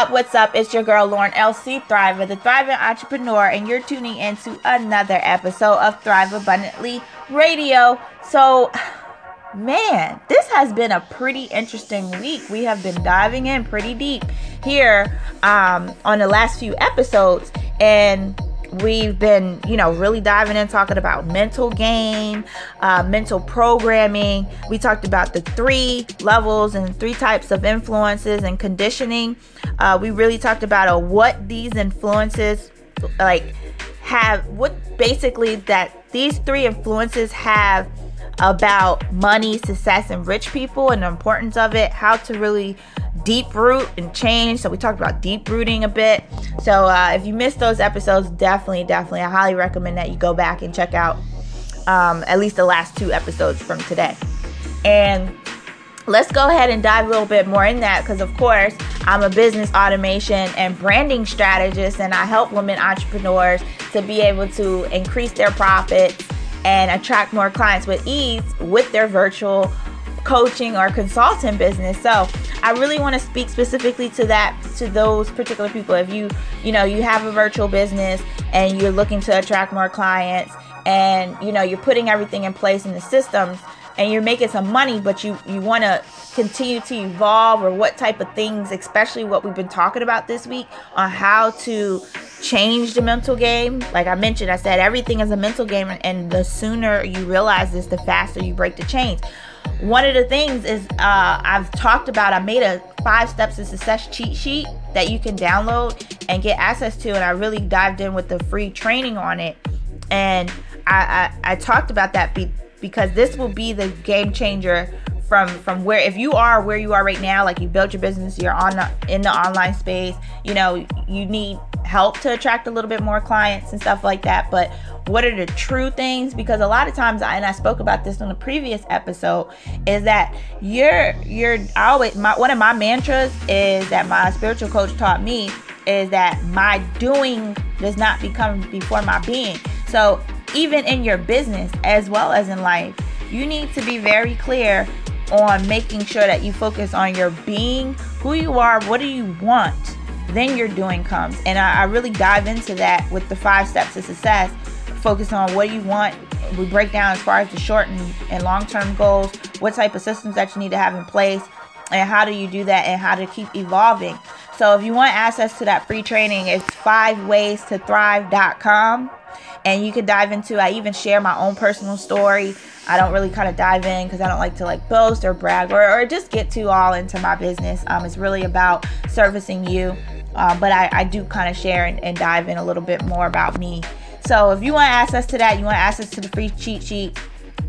up? What's up? It's your girl Lauren LC Thriver, the thriving entrepreneur, and you're tuning into another episode of Thrive Abundantly Radio. So, man, this has been a pretty interesting week. We have been diving in pretty deep here um, on the last few episodes, and we've been you know really diving in talking about mental game uh, mental programming we talked about the three levels and three types of influences and conditioning uh, we really talked about uh, what these influences like have what basically that these three influences have about money success and rich people and the importance of it how to really deep root and change. So we talked about deep rooting a bit. So uh, if you missed those episodes, definitely, definitely, I highly recommend that you go back and check out um, at least the last two episodes from today. And let's go ahead and dive a little bit more in that because, of course, I'm a business automation and branding strategist, and I help women entrepreneurs to be able to increase their profits and attract more clients with ease with their virtual coaching or consulting business. So I really want to speak specifically to that to those particular people. If you you know you have a virtual business and you're looking to attract more clients and you know you're putting everything in place in the systems and you're making some money but you you want to continue to evolve or what type of things especially what we've been talking about this week on how to change the mental game like i mentioned i said everything is a mental game and the sooner you realize this the faster you break the chains one of the things is uh, I've talked about, I made a five steps to success cheat sheet that you can download and get access to. And I really dived in with the free training on it. And I, I, I talked about that be, because this will be the game changer from from where if you are where you are right now like you built your business you're on the, in the online space you know you need help to attract a little bit more clients and stuff like that but what are the true things? Because a lot of times I, and i spoke about this on the previous episode is that you're you're always my one of my mantras is that my spiritual coach taught me is that my doing does not become before my being. So even in your business as well as in life you need to be very clear on making sure that you focus on your being who you are what do you want then your doing comes and I, I really dive into that with the five steps to success focus on what you want. We break down as far as the short and, and long term goals, what type of systems that you need to have in place, and how do you do that, and how to keep evolving. So, if you want access to that free training, it's five ways to thrive.com. And you can dive into, I even share my own personal story. I don't really kind of dive in because I don't like to like boast or brag or, or just get too all into my business. Um, it's really about servicing you. Uh, but I, I do kind of share and, and dive in a little bit more about me so if you want access to that, you want access to the free cheat sheet,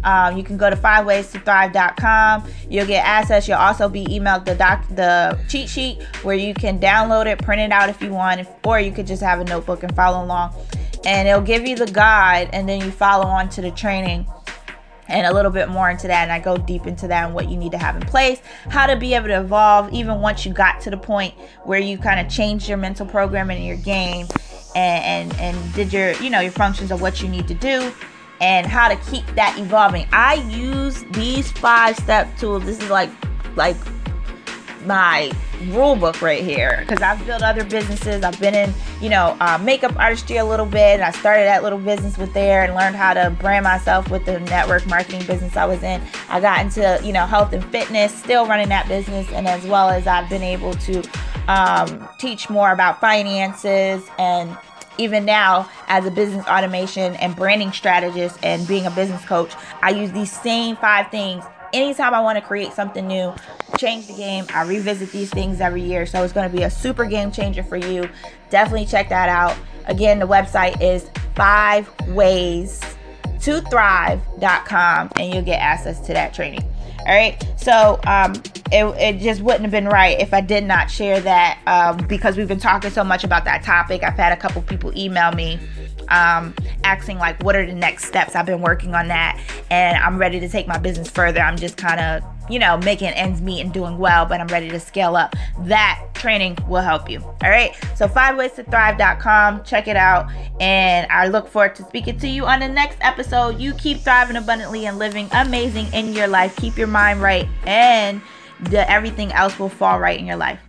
um, you can go to fiveways-to-thrive.com. You'll get access. You'll also be emailed the doc, the cheat sheet where you can download it, print it out if you want, or you could just have a notebook and follow along. And it'll give you the guide, and then you follow on to the training and a little bit more into that. And I go deep into that and what you need to have in place, how to be able to evolve, even once you got to the point where you kind of changed your mental programming in your game and, and and did your you know your functions of what you need to do and how to keep that evolving i use these five step tools this is like like my rule book right here because I've built other businesses. I've been in, you know, uh, makeup artistry a little bit. And I started that little business with there and learned how to brand myself with the network marketing business I was in. I got into, you know, health and fitness, still running that business. And as well as I've been able to um, teach more about finances and even now as a business automation and branding strategist and being a business coach i use these same five things anytime i want to create something new change the game i revisit these things every year so it's going to be a super game changer for you definitely check that out again the website is five ways to thrive.com and you'll get access to that training all right. So um, it, it just wouldn't have been right if I did not share that um, because we've been talking so much about that topic. I've had a couple people email me um, asking like, what are the next steps? I've been working on that and I'm ready to take my business further. I'm just kind of you know, making ends meet and doing well, but I'm ready to scale up. That training will help you. All right. So five ways to thrive.com. Check it out. And I look forward to speaking to you on the next episode. You keep thriving abundantly and living amazing in your life. Keep your mind right and the, everything else will fall right in your life.